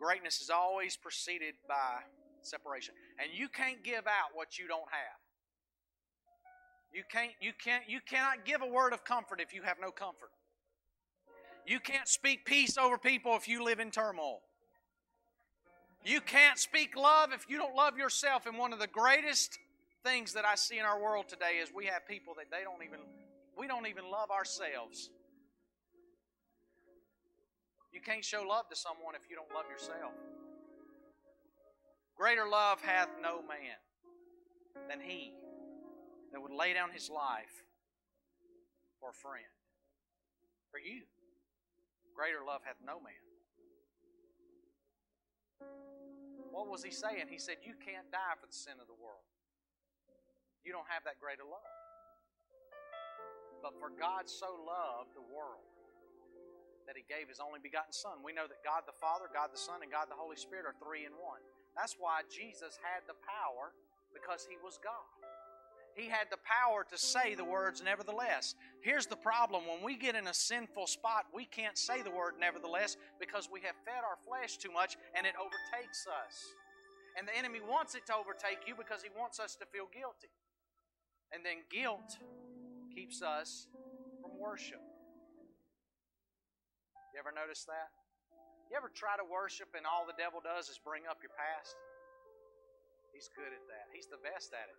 [SPEAKER 1] Greatness is always preceded by separation. And you can't give out what you don't have. You can't you can't you cannot give a word of comfort if you have no comfort. You can't speak peace over people if you live in turmoil. You can't speak love if you don't love yourself. And one of the greatest things that I see in our world today is we have people that they don't even we don't even love ourselves. You can't show love to someone if you don't love yourself. Greater love hath no man than he that would lay down his life for a friend. For you. Greater love hath no man. What was he saying? He said, You can't die for the sin of the world. You don't have that greater love. But for God so loved the world that he gave his only begotten Son. We know that God the Father, God the Son, and God the Holy Spirit are three in one. That's why Jesus had the power because he was God. He had the power to say the words nevertheless. Here's the problem when we get in a sinful spot, we can't say the word nevertheless because we have fed our flesh too much and it overtakes us. And the enemy wants it to overtake you because he wants us to feel guilty. And then guilt keeps us from worship. You ever notice that? You ever try to worship and all the devil does is bring up your past? He's good at that. He's the best at it.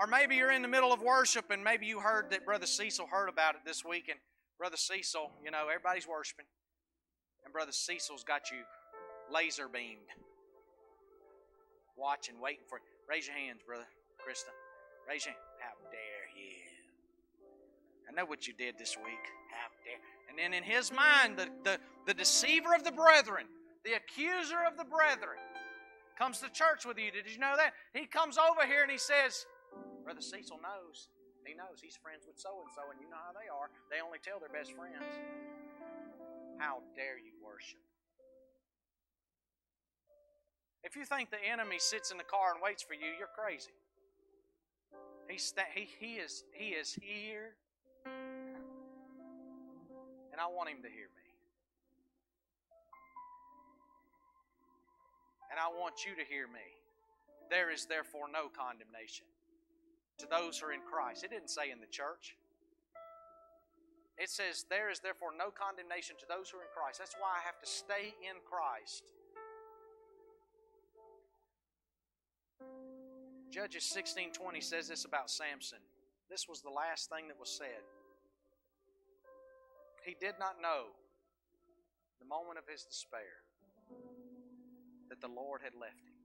[SPEAKER 1] Or maybe you're in the middle of worship and maybe you heard that Brother Cecil heard about it this week. And Brother Cecil, you know, everybody's worshiping. And Brother Cecil's got you laser beamed. Watching, waiting for you. Raise your hands, Brother Krista. Raise your hand. How dare? I know what you did this week. Ah, how dare. And then in his mind, the, the, the deceiver of the brethren, the accuser of the brethren, comes to church with you. Did you know that? He comes over here and he says, Brother Cecil knows. He knows he's friends with so and so, and you know how they are. They only tell their best friends. How dare you worship? If you think the enemy sits in the car and waits for you, you're crazy. He's he, he is he is here, and I want him to hear me. And I want you to hear me. There is therefore no condemnation to those who are in Christ. It didn't say in the church. It says, There is therefore no condemnation to those who are in Christ. That's why I have to stay in Christ. Judges 16:20 says this about Samson. This was the last thing that was said. He did not know the moment of his despair that the Lord had left him.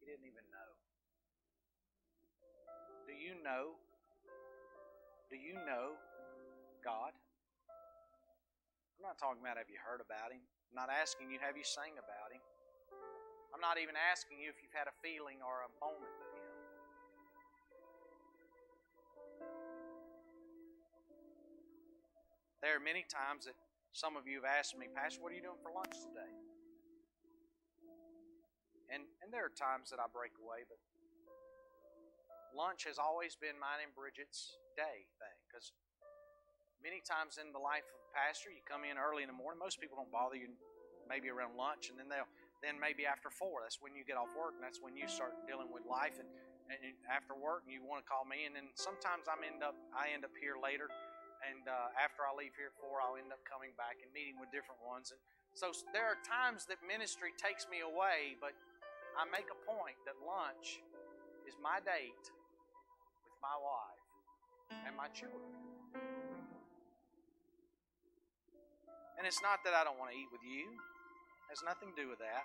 [SPEAKER 1] He didn't even know. Do you know? Do you know God? I'm not talking about have you heard about Him. I'm not asking you have you sang about Him. I'm not even asking you if you've had a feeling or a moment with Him. There are many times that some of you have asked me, Pastor, what are you doing for lunch today? And, and there are times that I break away, but lunch has always been mine and Bridget's day thing because Many times in the life of a pastor, you come in early in the morning. Most people don't bother you maybe around lunch, and then they'll then maybe after four. That's when you get off work, and that's when you start dealing with life. And, and after work, and you want to call me, and then sometimes I'm end up I end up here later, and uh, after I leave here at four, I'll end up coming back and meeting with different ones. And so there are times that ministry takes me away, but I make a point that lunch is my date with my wife and my children. And it's not that I don't want to eat with you. Has nothing to do with that.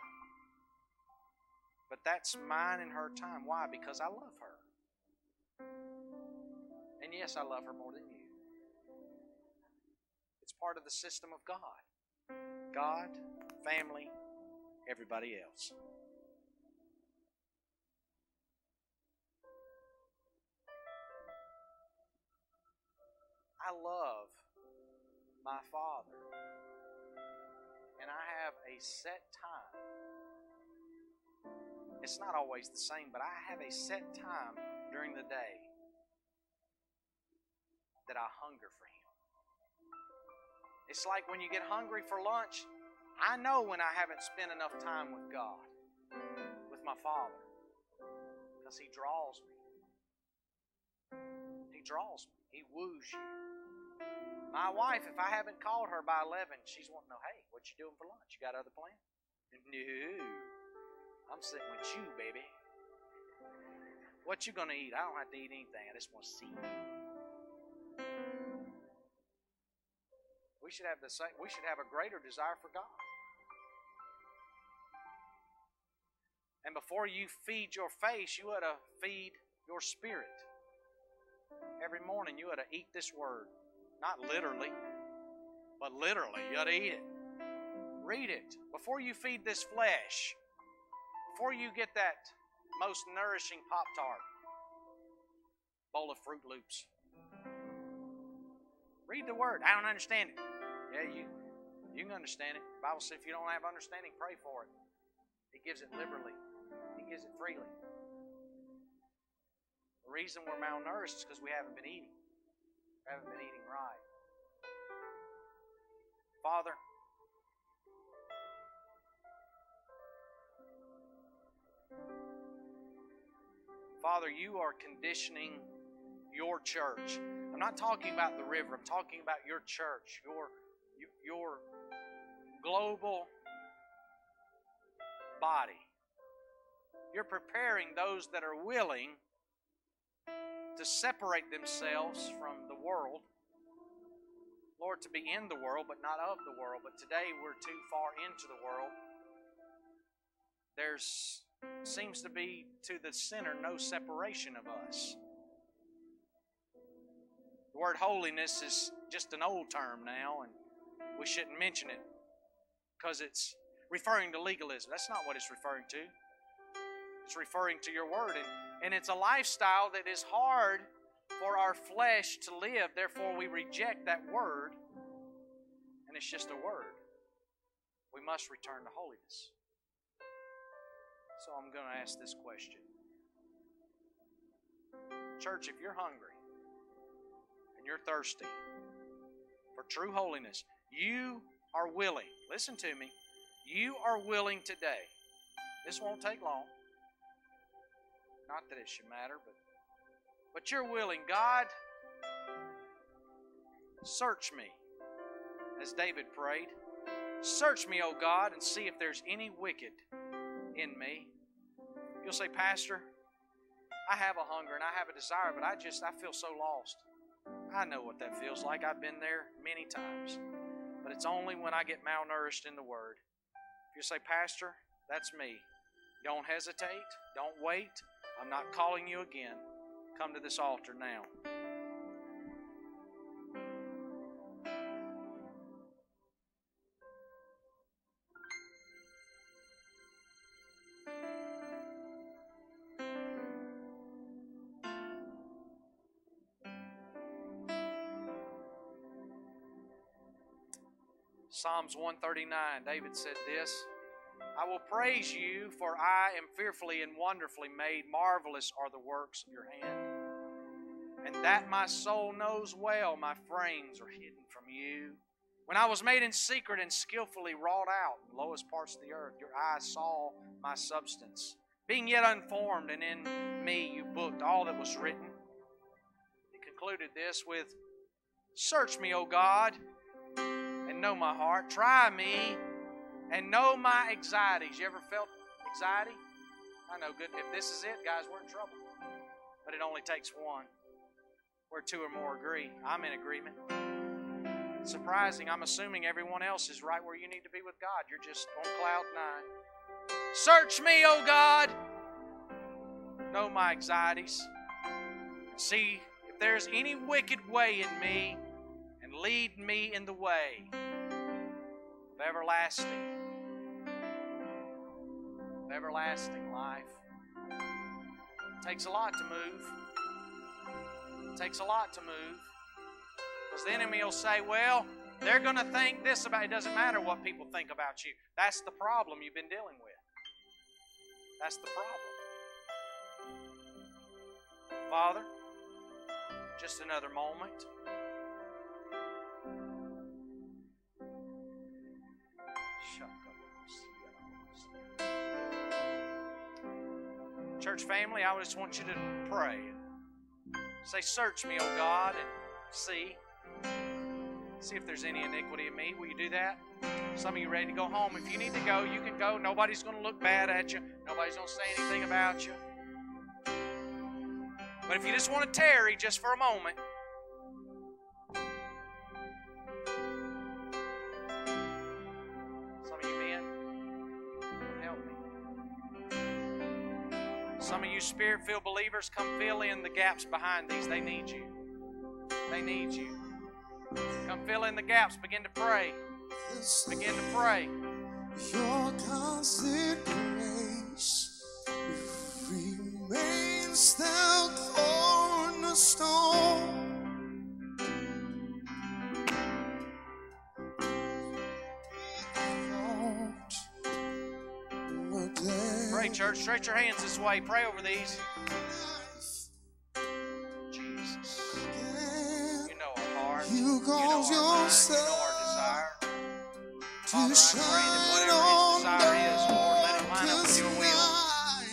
[SPEAKER 1] But that's mine and her time. Why? Because I love her. And yes, I love her more than you. It's part of the system of God. God, family, everybody else. I love my Father. And I have a set time. It's not always the same, but I have a set time during the day that I hunger for Him. It's like when you get hungry for lunch, I know when I haven't spent enough time with God, with my Father, because He draws me. He draws me. He woos you. My wife, if I haven't called her by 11, she's wanting to know, hey, what you doing for lunch? You got other plans? No. I'm sitting with you, baby. What you gonna eat? I don't have to eat anything. I just want to see you. We should have the same we should have a greater desire for God. And before you feed your face, you ought to feed your spirit. Every morning you ought to eat this word. Not literally, but literally, you ought to eat it. Read it. Before you feed this flesh, before you get that most nourishing Pop Tart, bowl of Froot Loops, read the Word. I don't understand it. Yeah, you, you can understand it. The Bible says if you don't have understanding, pray for it. He gives it liberally, He gives it freely. The reason we're malnourished is because we haven't been eating haven't been eating right. Father, Father, you are conditioning your church. I'm not talking about the river, I'm talking about your church, your, your global body. You're preparing those that are willing to separate themselves from world. Lord, to be in the world, but not of the world. But today we're too far into the world. There's seems to be to the sinner no separation of us. The word holiness is just an old term now, and we shouldn't mention it because it's referring to legalism. That's not what it's referring to. It's referring to your word. And and it's a lifestyle that is hard for our flesh to live. Therefore, we reject that word, and it's just a word. We must return to holiness. So I'm going to ask this question Church, if you're hungry and you're thirsty for true holiness, you are willing, listen to me, you are willing today. This won't take long. Not that it should matter, but but you're willing, God, search me. As David prayed, search me, O God, and see if there's any wicked in me. You'll say, Pastor, I have a hunger and I have a desire, but I just I feel so lost. I know what that feels like. I've been there many times. But it's only when I get malnourished in the Word. If you say, Pastor, that's me. Don't hesitate. Don't wait. I'm not calling you again. Come to this altar now. Psalms 139, David said this. I will praise you, for I am fearfully and wonderfully made. Marvelous are the works of your hand. And that my soul knows well, my frames are hidden from you. When I was made in secret and skillfully wrought out in lowest parts of the earth, your eyes saw my substance. Being yet unformed, and in me you booked all that was written. He concluded this with Search me, O God, and know my heart. Try me and know my anxieties. You ever felt anxiety? I know good. If this is it, guys, we're in trouble. But it only takes one. Where two or more agree. I'm in agreement. surprising. I'm assuming everyone else is right where you need to be with God. You're just on cloud nine. Search me, O God. Know my anxieties. See if there's any wicked way in me, and lead me in the way of everlasting everlasting life. It takes a lot to move. Takes a lot to move. Because the enemy will say, well, they're going to think this about it. doesn't matter what people think about you. That's the problem you've been dealing with. That's the problem. Father, just another moment. Church family, I just want you to pray. Say, Search me, O God, and see. See if there's any iniquity in me. Will you do that? Some of you ready to go home. If you need to go, you can go. Nobody's going to look bad at you. Nobody's going to say anything about you. But if you just want to tarry just for a moment, spirit filled believers, come fill in the gaps behind these. They need you. They need you. Come fill in the gaps. Begin to pray. Begin to pray. Your constant grace remains the cornerstone. Church. Stretch your hands this way. Pray over these. Jesus. You know our heart. You, you know our mind. You know our desire. Father, I pray that whatever his desire is, Lord, let it line up with your will.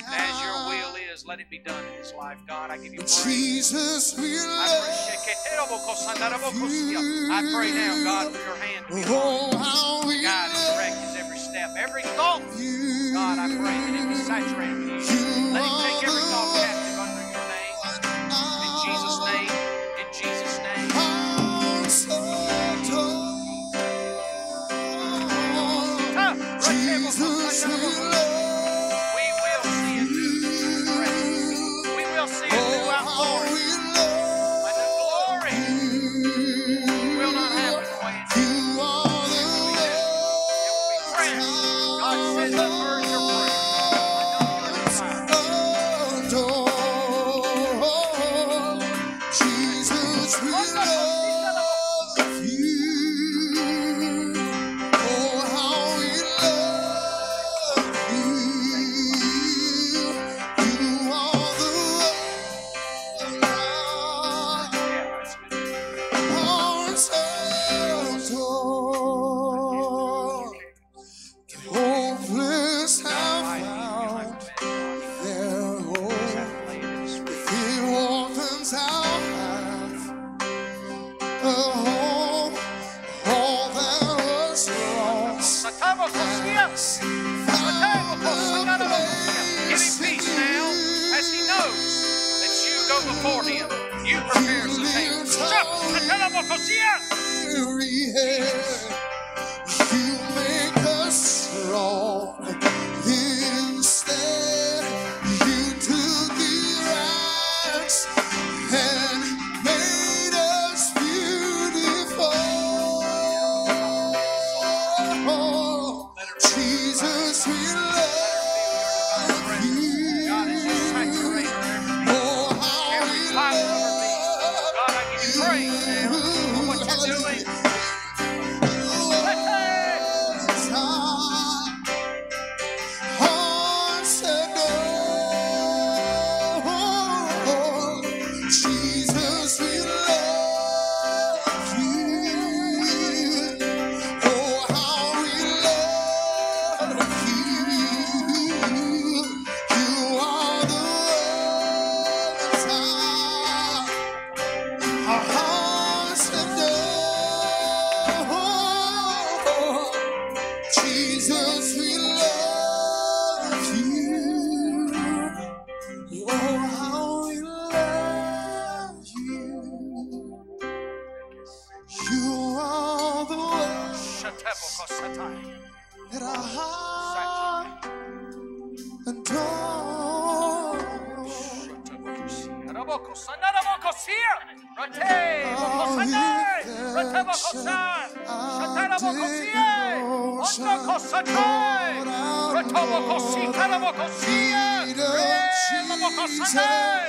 [SPEAKER 1] And as your will is, let it be done in his life. God, I give you praise. Jesus, we love I pray now, God, for your hand to be on. God, direct his every step, every thought. God, I pray that it be saturated with you. Let him take Jesus, we
[SPEAKER 2] Pray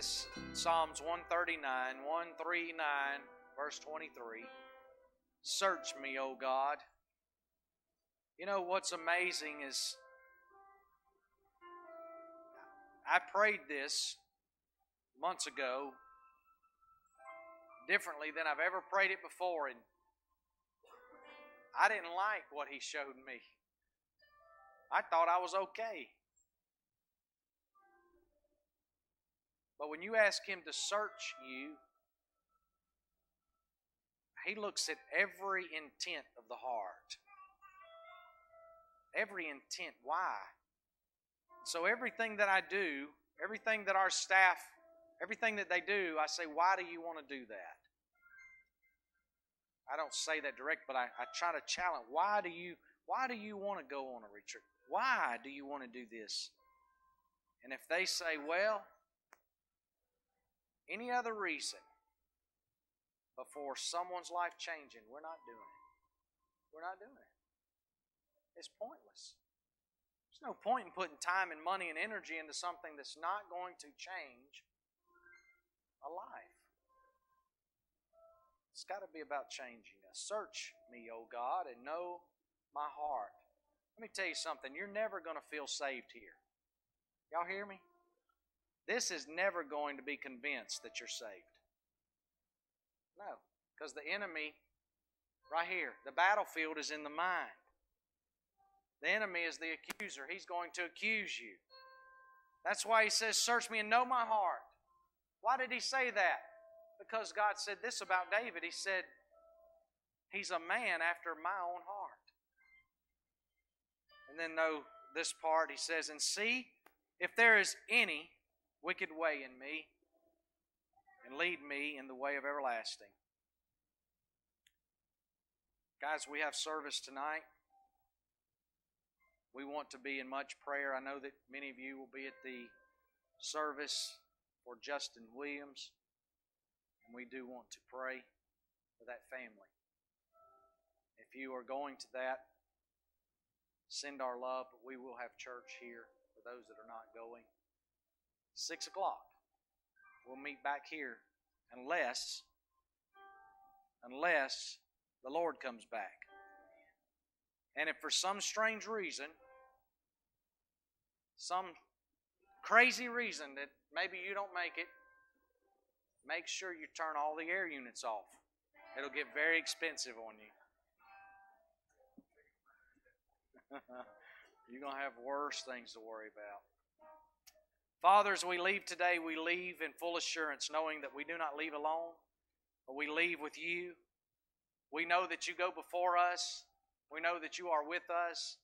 [SPEAKER 2] this
[SPEAKER 1] Psalms 139, 139, verse 23. Search me, O God. You know what's amazing is I prayed this months ago differently than I've ever prayed it before, and I didn't like what he showed me. I thought I was okay. But when you ask him to search you, he looks at every intent of the heart. Every intent. Why? So everything that I do, everything that our staff, everything that they do, I say, why do you want to do that? I don't say that direct, but I, I try to challenge. Why do you why do you want to go on a retreat? Why do you want to do this? And if they say, well, any other reason before someone's life changing, we're not doing it. We're not doing it. It's pointless. There's no point in putting time and money and energy into something that's not going to change a life. It's got to be about changing us. Search me, O God, and know my heart. Let me tell you something. You're never going to feel saved here. Y'all hear me? This is never going to be convinced that you're saved. No, because the enemy, right here, the battlefield is in the mind. The enemy is the accuser. He's going to accuse you. That's why he says, Search me and know my heart. Why did he say that? Because God said this about David. He said, He's a man after my own heart. And then know this part, he says, And see if there is any wicked way in me, and lead me in the way of everlasting. Guys, we have service tonight. We want to be in much prayer. I know that many of you will be at the service for Justin Williams, and we do want to pray for that family. If you are going to that, send our love, we will have church here for those that are not going. Six o'clock. We'll meet back here unless unless the Lord comes back. And if for some strange reason, some crazy reason that maybe you don't make it, make sure you turn all the air units off. It'll get very expensive on you. You're going to have worse things to worry about. Father, as we leave today, we leave in full assurance, knowing that we do not leave alone, but we leave with you. We know that you go before us. We know that you are with us.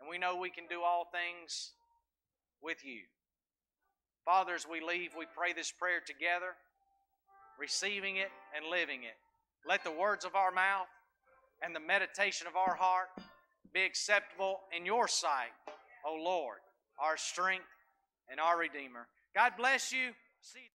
[SPEAKER 1] And we know we can do all things with you. Father, as we leave, we pray this prayer together, receiving it and living it. Let the words of our mouth and the meditation of our heart be acceptable in your sight, O Lord, our strength and our Redeemer. God bless you. See you.